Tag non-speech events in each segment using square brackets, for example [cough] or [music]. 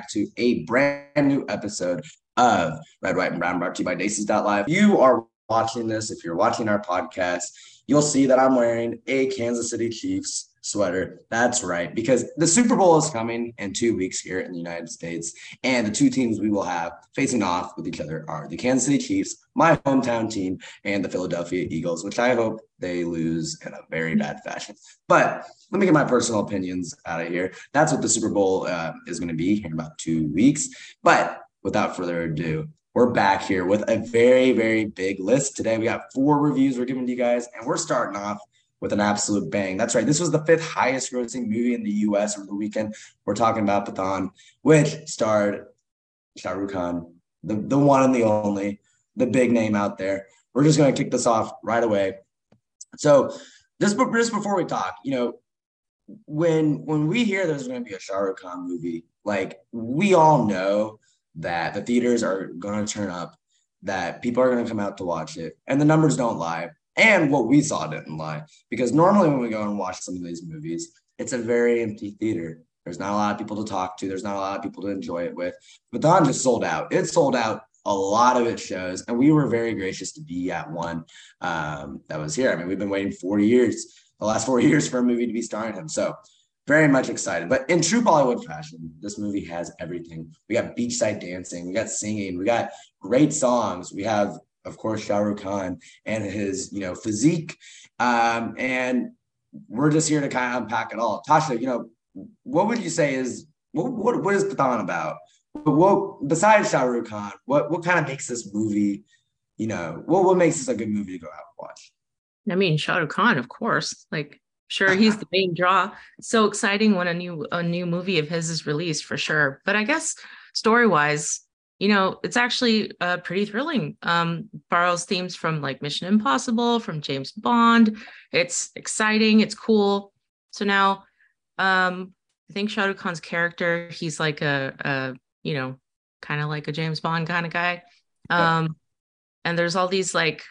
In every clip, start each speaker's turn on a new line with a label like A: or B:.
A: back to a brand new episode of Red, White, and Brown brought to you by Daces.live. You are watching this, if you're watching our podcast, you'll see that I'm wearing a Kansas City Chiefs sweater. That's right, because the Super Bowl is coming in two weeks here in the United States. And the two teams we will have facing off with each other are the Kansas City Chiefs, my hometown team, and the Philadelphia Eagles, which I hope they lose in a very bad fashion. But let me get my personal opinions out of here. That's what the Super Bowl uh, is going to be in about two weeks. But without further ado, we're back here with a very, very big list. Today, we got four reviews we're giving to you guys, and we're starting off with an absolute bang. That's right. This was the fifth highest grossing movie in the US over the weekend. We're talking about Pathaan, which starred Shah Rukh Khan, the, the one and the only, the big name out there. We're just going to kick this off right away. So, just, just before we talk, you know, when when we hear there's going to be a Shah Rukh Khan movie, like we all know that the theaters are going to turn up, that people are going to come out to watch it, and the numbers don't lie. And what we saw didn't lie. Because normally when we go and watch some of these movies, it's a very empty theater. There's not a lot of people to talk to. There's not a lot of people to enjoy it with. Pathaan just sold out. It sold out a lot of its shows, and we were very gracious to be at one um, that was here. I mean, we've been waiting four years, the last four [laughs] years, for a movie to be starring him. So very much excited. But in true Bollywood fashion, this movie has everything. We got beachside dancing, we got singing, we got great songs, we have of course, Shah Rukh Khan and his, you know, physique. Um, and we're just here to kind of unpack it all. Tasha, you know, what would you say is what what, what is Pathaan about? What besides Shah Rukh Khan, what what kind of makes this movie, you know, what what makes this a good movie to go out and watch?
B: I mean, Shah Rukh Khan, of course. Like, sure, he's the main draw. So exciting when a new a new movie of his is released for sure. But I guess story wise, you know, it's actually uh, pretty thrilling. Um, borrows themes from like Mission Impossible, from James Bond. It's exciting. It's cool. So now, um, I think Shah Rukh Khan's character, he's like a, a you know, kind of like a James Bond kind of guy. Um, yeah. and there's all these like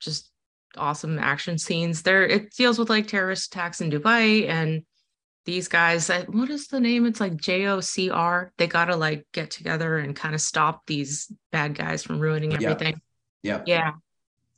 B: just awesome action scenes. There, it deals with like terrorist attacks in Dubai and these guys what is the name? It's like jocr they gotta like get together and kind of stop these bad guys from ruining everything.
A: Yeah
B: yeah, yeah.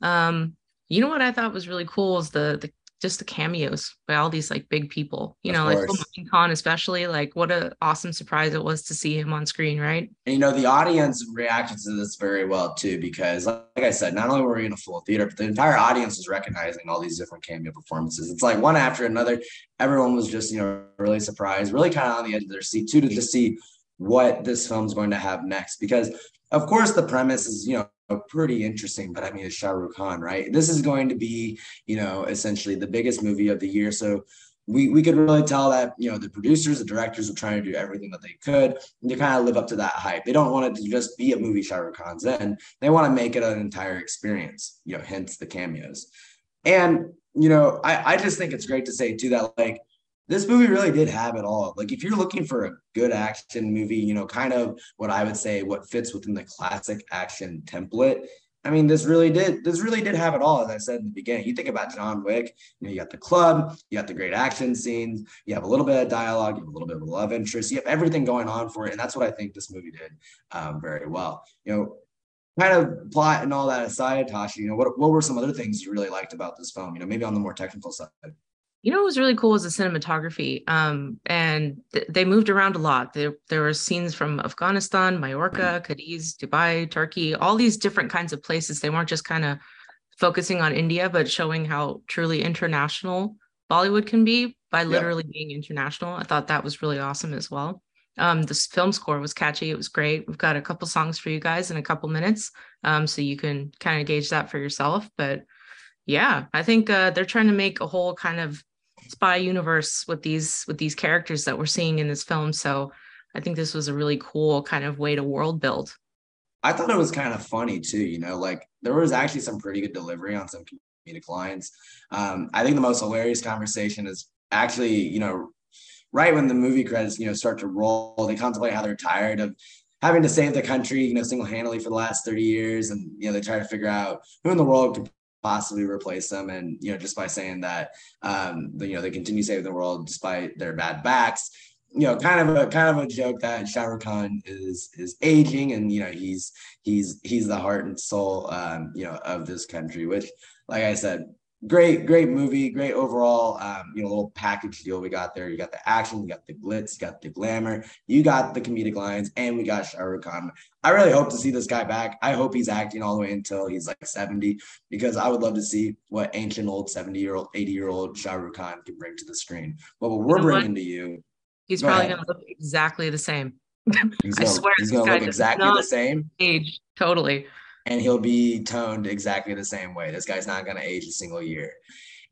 B: um you know what i thought was really cool is the the just the cameos by all these like big people. You of know, course. like Salman Khan, especially. Like, what a awesome surprise it was to see him on screen, right?
A: And you know, the audience reacted to this very well too, because like, I said, not only were we in a full theater, but the entire audience was recognizing all these different cameo performances. It's like one after another. Everyone was just, you know, really surprised, really kind of on the edge of their seat too, to just see what this film's going to have next. Because of course the premise is, you know, pretty interesting, but I mean, it's Shah Rukh Khan, right? This is going to be, you know, essentially the biggest movie of the year. So we, we could really tell that, you know, the producers, the directors are trying to do everything that they could to kind of live up to that hype. They don't want it to just be a movie Shah Rukh Khan's in. They want to make it an entire experience, you know, hence the cameos. And, you know, I, I just think it's great to say too that like this movie really did have it all. Like if you're looking for a good action movie, you know, kind of what I would say what fits within the classic action template. I mean, this really did this really did have it all, as I said in the beginning. You think about John Wick, you know, you got the club, you got the great action scenes, you have a little bit of dialogue, you have a little bit of a love interest, you have everything going on for it. And that's what I think this movie did um, very well. You know, kind of plot and all that aside, Tasha, you know, what, what were some other things you really liked about this film? You know, maybe on the more technical side.
B: You know what was really cool was the cinematography. Um, and th- they moved around a lot. There, there were scenes from Afghanistan, Mallorca, Cadiz, Dubai, Turkey, all these different kinds of places. They weren't just kind of focusing on India, but showing how truly international Bollywood can be by literally being international. I thought that was really awesome as well. Um, this film score was catchy. It was great. We've got a couple songs for you guys in a couple minutes, um, so you can kind of gauge that for yourself. But yeah, I think uh, they're trying to make a whole kind of spy universe with these with these characters that we're seeing in this film. So I think this was a really cool kind of way to world build.
A: I thought it was kind of funny too. You know, like there was actually some pretty good delivery on some comedic lines. Um, I think the most hilarious conversation is actually, you know, right when the movie credits, you know, start to roll. They contemplate how they're tired of having to save the country, you know, single handedly for the last 30 years. And, you know, they try to figure out who in the world could possibly replace them. And, you know, just by saying that, um, you know, they continue saving the world despite their bad backs. you know, kind of a kind of a joke that Shah Rukh Khan is is aging, and you know, he's he's he's the heart and soul, um, you know, of this country. Which, like I said, great, great movie, great overall, um, you know, little package deal we got there. You got the action, you got the glitz, you got the glamour, you got the comedic lines, and we got Shah Rukh Khan. I really hope to see this guy back. I hope he's acting all the way until he's like 70, because I would love to see what ancient old 70 year old, 80 year old Shah Rukh Khan can bring to the screen. But what we're you know bringing what? to you,
B: he's go probably going to look exactly the same. [laughs]
A: He's gonna, I swear, he's going to look exactly the same.
B: Age totally
A: and he'll be toned exactly the same way. This guy's not going to age a single year.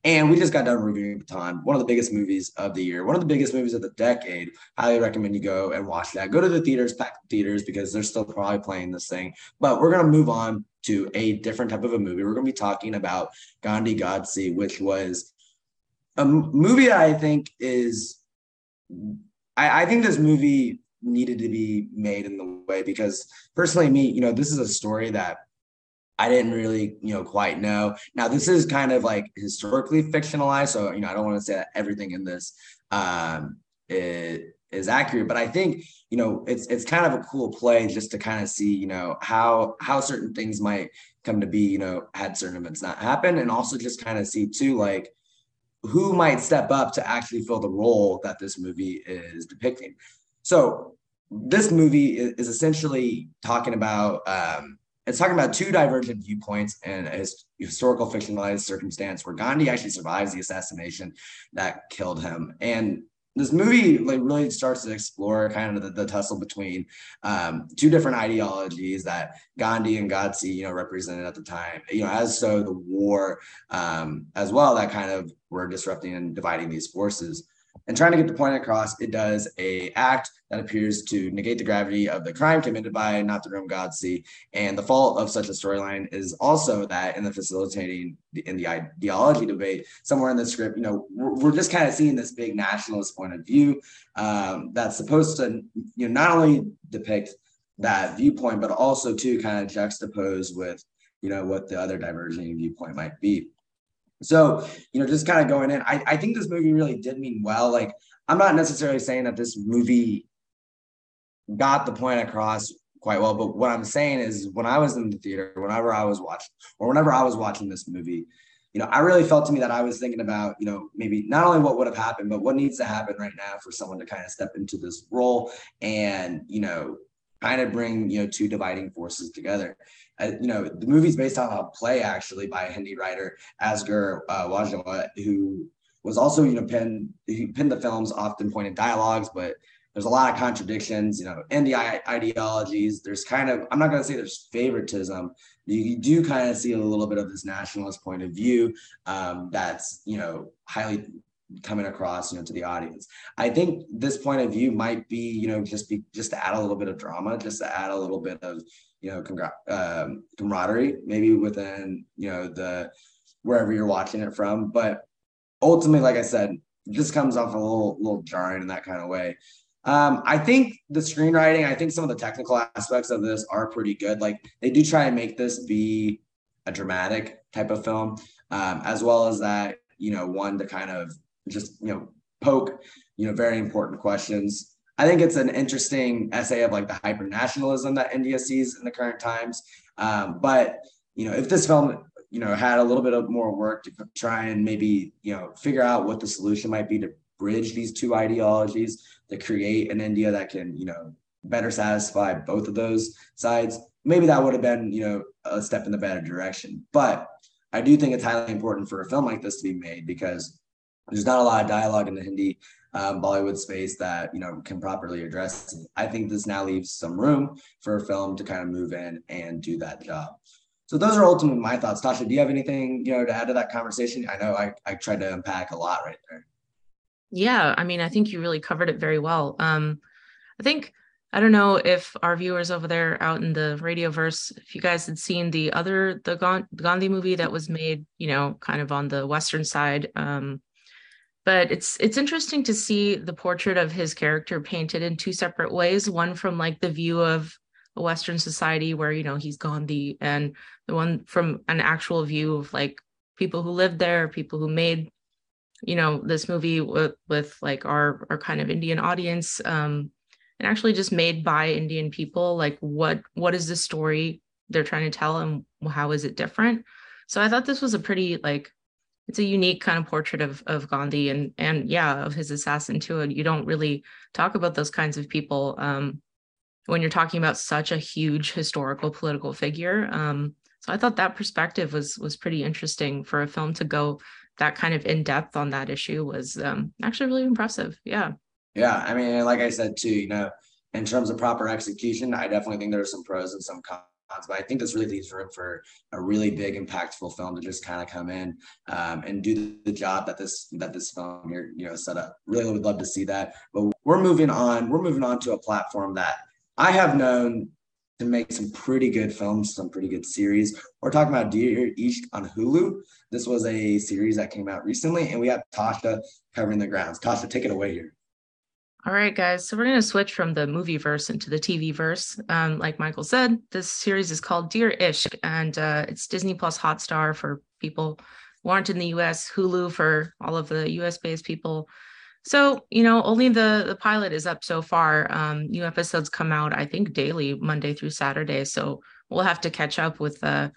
A: And we just got done reviewing Pathaan, one of the biggest movies of the year, one of the biggest movies of the decade. Highly recommend you go and watch that. Go to the theaters, pack the theaters because they're still probably playing this thing. But we're going to move on to a different type of a movie. We're going to be talking about Gandhi Godse, which was a movie that I think is, I, I think this movie needed to be made in the way because personally me you know this is a story that I didn't really, you know, quite know. Now, this is kind of like historically fictionalized, so you know, I don't want to say that everything in this um, is, is accurate, but I think you know, it's it's kind of a cool play just to kind of see, you know, how how certain things might come to be, you know, had certain events not happen, and also just kind of see too, like who might step up to actually fill the role that this movie is depicting. So this movie is, essentially talking about um, it's talking about two divergent viewpoints and a historical fictionalized circumstance where Gandhi actually survives the assassination that killed him. And this movie like really starts to explore kind of the, the tussle between um, two different ideologies that Gandhi and Godse, you know, represented at the time. You know, as so the war um, as well that kind of were disrupting and dividing these forces and trying to get the point across, it does a act that appears to negate the gravity of the crime committed by not the Nathuram Godse. And the fault of such a storyline is also that in the facilitating in the ideology debate, somewhere in the script, you know, we're, we're just kind of seeing this big nationalist point of view um, that's supposed to, you know, not only depict that viewpoint, but also to kind of juxtapose with, you know, what the other diverging viewpoint might be. So, you know, just kind of going in, I, I think this movie really did mean well. Like, I'm not necessarily saying that this movie got the point across quite well, but what I'm saying is when I was in the theater, whenever I was watching, or whenever I was watching this movie, you know, I really felt to me that I was thinking about, you know, maybe not only what would have happened, but what needs to happen right now for someone to kind of step into this role and, you know, kind of bring, you know, two dividing forces together you know, the movie's based on a play actually by a Hindi writer, Asghar uh, Wajwa, who was also, you know, penned, he penned the film's often pointed dialogues, but there's a lot of contradictions, you know, in the ideologies. There's kind of, I'm not going to say there's favoritism. You, you, do kind of see a little bit of this nationalist point of view um, that's, you know, highly coming across, you know, to the audience. I think this point of view might be, you know, just be just to add a little bit of drama, just to add a little bit of, you know, congr- um, camaraderie, maybe within, you know, the wherever you're watching it from. But ultimately, like I said, this comes off a little, little jarring in that kind of way. Um, I think the screenwriting, I think some of the technical aspects of this are pretty good. Like they do try and make this be a dramatic type of film, um, as well as that, you know, one to kind of just, you know, poke, you know, very important questions I think it's an interesting essay of like the hyper nationalism that India sees in the current times. Um, but you know, if this film you know had a little bit of more work to try and maybe you know figure out what the solution might be to bridge these two ideologies to create an India that can you know better satisfy both of those sides, maybe that would have been you know a step in the better direction. But I do think it's highly important for a film like this to be made because there's not a lot of dialogue in the Hindi um, Bollywood space that you know can properly address. It. I think this now leaves some room for a film to kind of move in and do that job. So those are ultimately my thoughts. Tasha, do you have anything you know to add to that conversation? I know I, I tried to unpack a lot right there.
B: Yeah, I mean, I think you really covered it very well. Um, I think I don't know if our viewers over there out in the radioverse, if you guys had seen the other the Gandhi movie that was made, you know, kind of on the western side. Um, but it's it's interesting to see the portrait of his character painted in two separate ways one from like the view of a western society where you know he's gandhi and the one from an actual view of like people who lived there people who made you know this movie with with like our our kind of indian audience um and actually just made by indian people like what what is the story they're trying to tell and how is it different? So i thought this was a pretty like it's a unique kind of portrait of of gandhi and and yeah of his assassin too and you don't really talk about those kinds of people um when you're talking about such a huge historical political figure um so i thought that perspective was was pretty interesting for a film to go that kind of in depth on that issue was um, actually really impressive. Yeah.
A: Yeah. I mean, like I said too, you know, in terms of proper execution, I definitely think there are some pros and some cons. But I think this really leaves room for a really big, impactful film to just kind of come in um, and do the job that this that this film here, you know, set up. Really would love to see that. But we're moving on. We're moving on to a platform that I have known to make some pretty good films, some pretty good series. We're talking about Dear Ishq on Hulu. This was a series that came out recently, and we have Tasha covering the grounds. Tasha, take it away here.
B: All right, guys. So we're going to switch from the movie verse into the TV verse. Um, like Michael said, this series is called Dear Ishq, and uh, it's Disney Plus Hotstar for people who aren't in the US, Hulu for all of the US based people. So, you know, only the the pilot is up so far. Um, new episodes come out, I think, daily, Monday through Saturday. So we'll have to catch up with uh,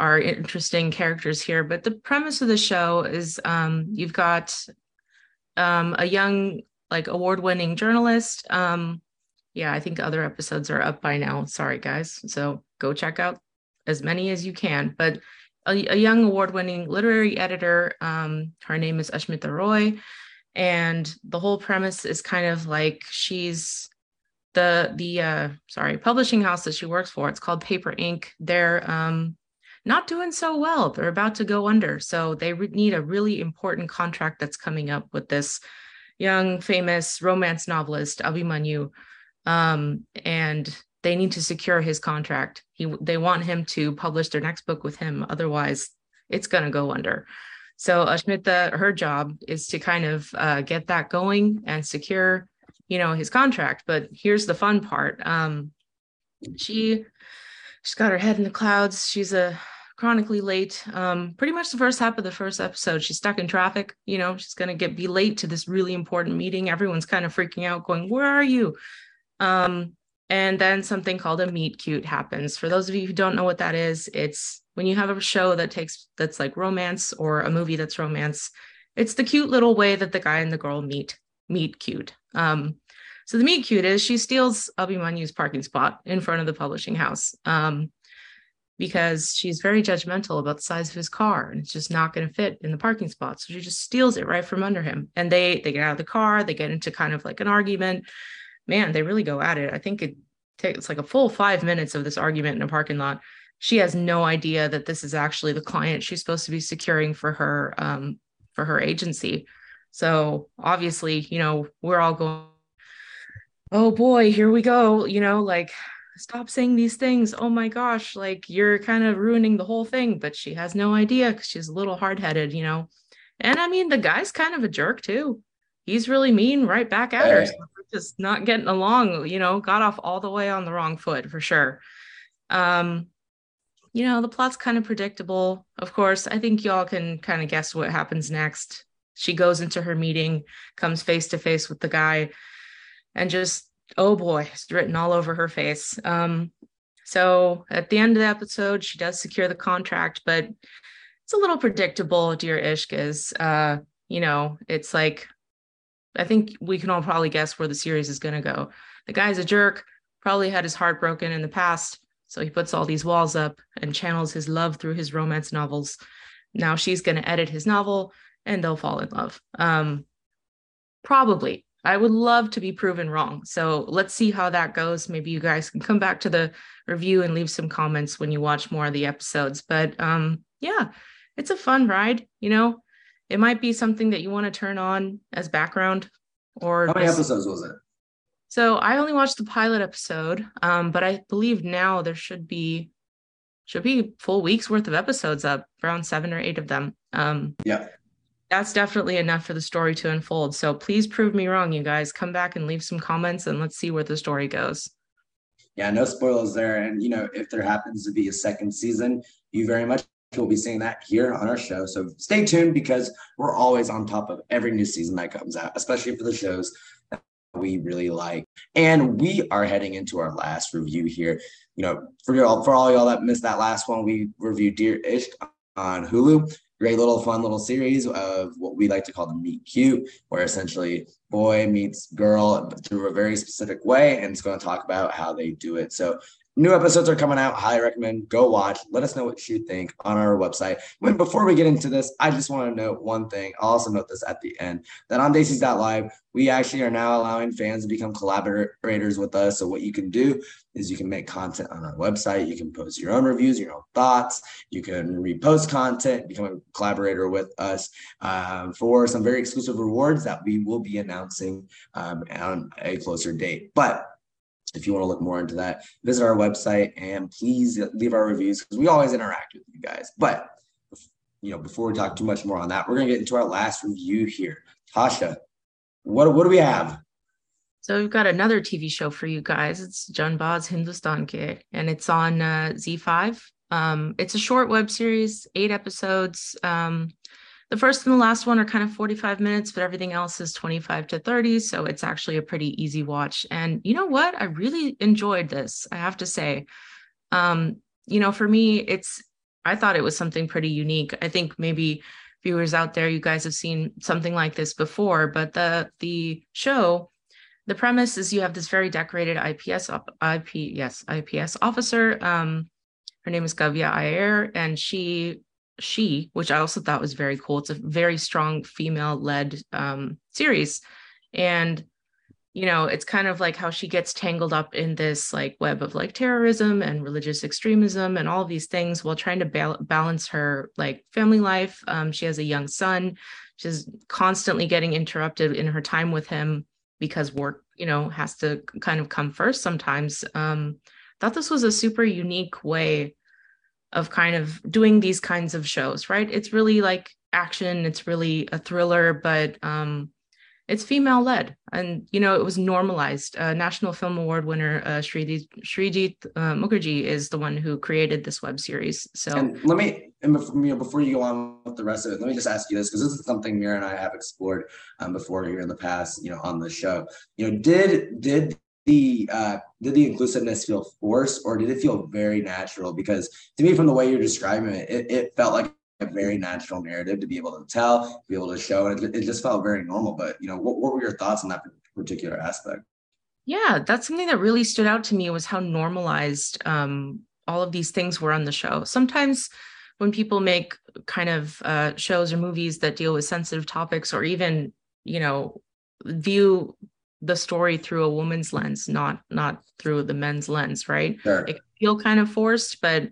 B: our interesting characters here. But the premise of the show is um, you've got um, a young, like, award-winning journalist. Um, yeah, I think other episodes are up by now. Sorry, guys. So go check out as many as you can. But a, a young award-winning literary editor. Um, her name is Ashmita Roy and the whole premise is kind of like she's the the uh sorry publishing house that she works for it's called paper ink they're um not doing so well they're about to go under so they re- need a really important contract that's coming up with this young famous romance novelist abhimanyu um and they need to secure his contract he they want him to publish their next book with him otherwise it's going to go under so Ashmita, her job is to kind of uh, get that going and secure, you know, his contract. But here's the fun part. Um, she she's got her head in the clouds. She's a chronically late. Um, pretty much the first half of the first episode, she's stuck in traffic. You know, she's gonna get be late to this really important meeting. Everyone's kind of freaking out, going, "Where are you?" Um, and then something called a meet cute happens. For those of you who don't know what that is, it's when you have a show that takes that's like romance or a movie that's romance it's the cute little way that the guy and the girl meet meet cute um so the meet cute is she steals abhimanyu's parking spot in front of the publishing house um because she's very judgmental about the size of his car and it's just not going to fit in the parking spot so she just steals it right from under him and they they get out of the car they get into kind of like an argument man they really go at it i think it takes like a full five minutes of this argument in a parking lot she has no idea that this is actually the client she's supposed to be securing for her um, for her agency. So obviously, you know, we're all going, oh boy, here we go. You know, like stop saying these things. Oh my gosh, like you're kind of ruining the whole thing. But she has no idea because she's a little hard headed, you know. And I mean, the guy's kind of a jerk too. He's really mean right back at her. So just not getting along, you know, got off all the way on the wrong foot for sure. Um, you know, the plot's kind of predictable. Of course, I think y'all can kind of guess what happens next. She goes into her meeting, comes face to face with the guy, and just, oh boy, it's written all over her face. Um, so at the end of the episode, she does secure the contract, but it's a little predictable, dear Ishq is. Uh, you know, it's like, I think we can all probably guess where the series is going to go. The guy's a jerk, probably had his heart broken in the past so he puts all these walls up and channels his love through his romance novels. Now she's going to edit his novel and they'll fall in love. Um, probably. I would love to be proven wrong. So let's see how that goes. Maybe you guys can come back to the review and leave some comments when you watch more of the episodes. But um, yeah, it's a fun ride. You know, it might be something that you want to turn on as background. Or
A: how many just, episodes was it?
B: So I only watched the pilot episode, um, but I believe now there should be should be full weeks worth of episodes up, around seven or eight of them. Um,
A: yeah,
B: that's definitely enough for the story to unfold. So please prove me wrong, you guys. Come back and leave some comments, and let's see where the story goes.
A: Yeah, no spoilers there. And you know, if there happens to be a second season, you very much you'll be seeing that here on our show. So stay tuned because we're always on top of every new season that comes out, especially for the shows that we really like. And we are heading into our last review here. You know, for y'all, for all y'all that missed that last one, we reviewed Dear Ishq on Hulu. Great little fun little series of what we like to call the meet cute, where essentially boy meets girl through a very specific way, and it's going to talk about how they do it. So New episodes are coming out. Highly recommend. Go watch. Let us know what you think on our website. When before we get into this, I just want to note one thing. I'll also note this at the end that on Live, we actually are now allowing fans to become collaborators with us. So what you can do is you can make content on our website. You can post your own reviews, your own thoughts. You can repost content, become a collaborator with us um, for some very exclusive rewards that we will be announcing um, on a closer date. But if you want to look more into that, visit our website and please leave our reviews because we always interact with you guys. But you know, before we talk too much more on that, we're gonna get into our last review here. Tasha, what what do we have?
B: So we've got another TV show for you guys. It's Jaanbaaz Hindustan Ke, and it's on uh, ZEE5. Um, it's a short web series, eight episodes. Um, the first and the last one are kind of 45 minutes, but everything else is 25 to 30. So it's actually a pretty easy watch. And you know what? I really enjoyed this, I have to say. Um, you know, for me, it's, I thought it was something pretty unique. I think maybe viewers out there, you guys have seen something like this before, but the, the show, the premise is you have this very decorated IPS, IP, yes, IPS officer. Um, her name is Kavya Iyer, and she she, which I also thought was very cool. It's a very strong female led um, series. And, you know, it's kind of like how she gets tangled up in this like web of like terrorism and religious extremism and all these things while trying to ba- balance her like family life. Um, she has a young son. She's constantly getting interrupted in her time with him because work, you know, has to kind of come first sometimes. Um, thought this was a super unique way of kind of doing these kinds of shows, right? It's really like action, it's really a thriller, but um, it's female led. And, you know, it was normalized. Uh, National Film Award winner uh, Srijit uh, Mukherjee is the one who created this web series. So
A: and let me, and before, you know, before you go on with the rest of it, let me just ask you this because this is something Mira and I have explored um, before here in the past, you know, on the show. You know, did did the uh, did the inclusiveness feel forced or did it feel very natural? Because to me, from the way you're describing it, it, it felt like a very natural narrative to be able to tell, be able to show, and it, it just felt very normal. But you know, what, what were your thoughts on that particular aspect?
B: Yeah, that's something that really stood out to me was how normalized um, all of these things were on the show. Sometimes when people make kind of uh, shows or movies that deal with sensitive topics or even, you know, view the story through a woman's lens, not not through the men's lens, right? Sure. It can feel kind of forced, but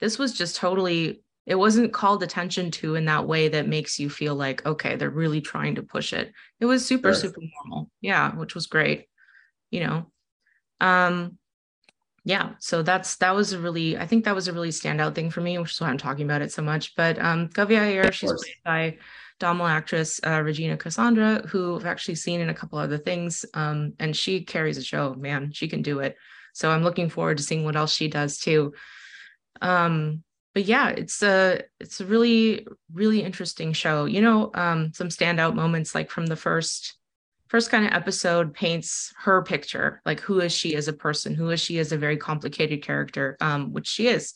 B: this was just totally it wasn't called attention to in that way that makes you feel like okay they're really trying to push it it was super sure. super normal yeah which was great you know um yeah so that's that was a really i think that was a really standout thing for me which is why i'm talking about it so much but um Kavya Iyer, she's played by Tamil actress uh, Regina Cassandra, who I've actually seen in a couple other things. Um, and she carries a show, man, she can do it. So I'm looking forward to seeing what else she does too. Um, but yeah, it's a it's a really really interesting show. You know, um, some standout moments like from the first first kind of episode paints her picture, like who is she as a person, who is she as a very complicated character, um, which she is,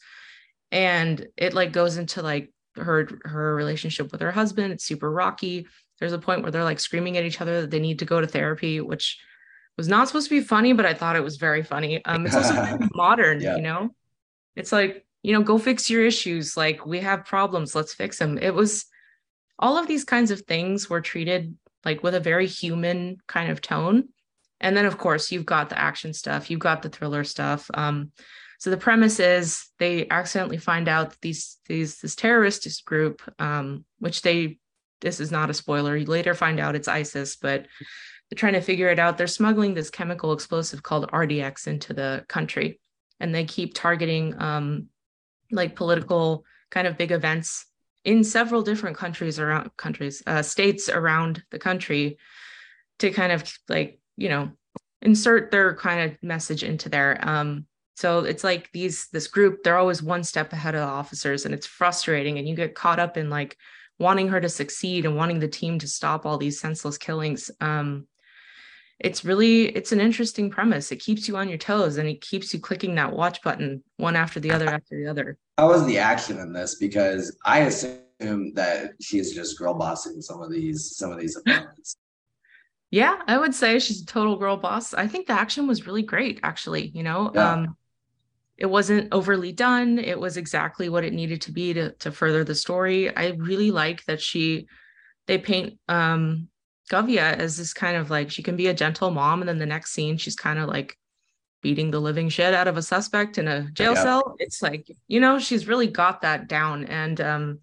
B: and it like goes into like her her relationship with her husband. It's super rocky. There's a point where they're like screaming at each other that they need to go to therapy which was not supposed to be funny but i thought it was very funny. Um it's also [laughs] modern yeah. you know? It's like you know go fix your issues. Like we have problems. Let's fix them it was all of these kinds of things were treated like with a very human kind of tone and then of course you've got the action stuff you've got the thriller stuff um so the premise is they accidentally find out these these this terrorist group, um, which they this is not a spoiler. You later find out it's ISIS, but they're trying to figure it out. They're smuggling this chemical explosive called RDX into the country, and they keep targeting um, like political kind of big events in several different countries around countries, uh, states around the country, to kind of like you know insert their kind of message into there. Um, so it's like these this group they're always one step ahead of the officers and it's frustrating and you get caught up in like wanting her to succeed and wanting the team to stop all these senseless killings um it's really it's an interesting premise. It keeps you on your toes and it keeps you clicking that watch button one after the other after the other.
A: How was the action in this? Because i assume that she is just girl bossing some of these some of these opponents.
B: Yeah i would say she's a total girl boss. I think the action was really great actually you know? Yeah. um it wasn't overly done. It was exactly what it needed to be to to further the story. I really like that she they paint um Kavya is this kind of like she can be a gentle mom and then the next scene she's kind of like beating the living shit out of a suspect in a jail cell it's like you know she's really got that down and um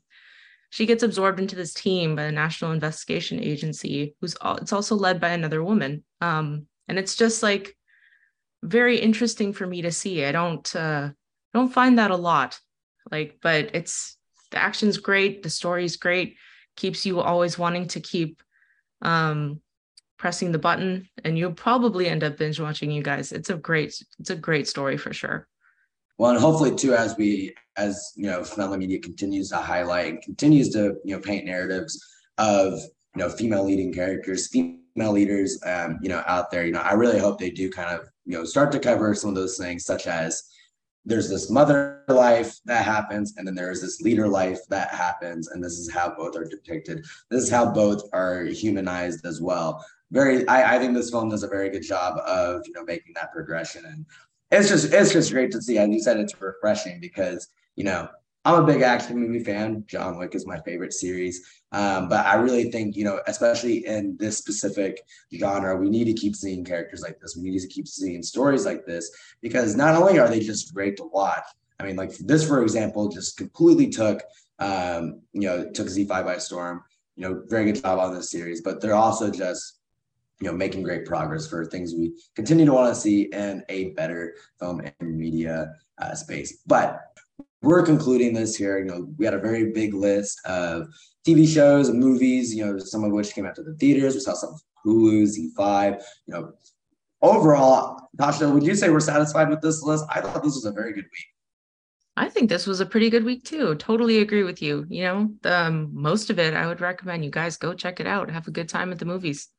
B: she gets absorbed into this team by the national investigation agency who's all, it's also led by another woman um and it's just like very interesting for me to see. I don't uh don't find that a lot. Like, but it's the action's great, the story's great, keeps you always wanting to keep um pressing the button and you'll probably end up binge watching you guys. It's a great it's a great story for sure.
A: Well, and hopefully too, as we as you know, Finale Media continues to highlight and continues to you know paint narratives of you know female leading characters, female leaders, um, you know, out there. You know, I really hope they do kind of you know start to cover some of those things such as there's this mother life that happens and then there's this leader life that happens and this is how both are depicted. This is how both are humanized as well. Very I, I think this film does a very good job of you know making that progression and it's just it's just great to see. As you said it's refreshing because you know I'm a big action movie fan. John Wick is my favorite series. Um, but I really think, you know, especially in this specific genre, we need to keep seeing characters like this. We need to keep seeing stories like this because not only are they just great to watch, I mean, like this, for example, just completely took, um, you know, took ZEE5 by storm. You know, very good job on this series, but they're also just you know making great progress for things we continue to want to see in a better film and media uh, space but we're concluding this here. You know, we had a very big list of TV shows and movies, you know, some of which came out to the theaters. We saw some Hulu, ZEE5, you know. Overall, Tasha, would you say we're satisfied with this list? I thought this was a very good week.
B: I think this was a pretty good week too. Totally agree with you. You know, the, um, most of it, I would recommend you guys go check it out. Have a good time at the movies.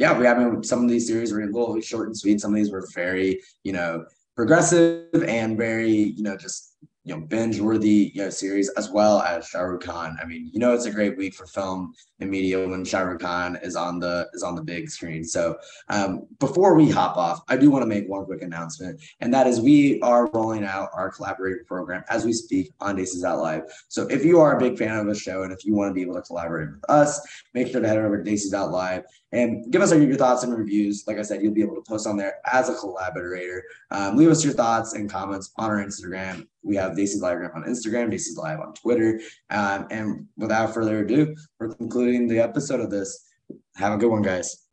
A: Yeah, we I mean some of these series were a little short and sweet. Some of these were very, you know, progressive and very, you know, just you know, binge worthy you know, series as well as Shah Rukh Khan. I mean, you know, it's a great week for film and media when Shah Rukh Khan is on the is on the big screen. So um, before we hop off, I do want to make one quick announcement, and that is we are rolling out our collaborator program as we speak on Daces Out Live. So if you are a big fan of the show and if you want to be able to collaborate with us, make sure to head over to Daces Out Live and give us your thoughts and reviews. Like I said, you'll be able to post on there as a collaborator. Um, leave us your thoughts and comments on our Instagram. We have Daces Live on Instagram, Daces Live on Twitter. Um, and without further ado, we're concluding the episode of this. Have a good one, guys.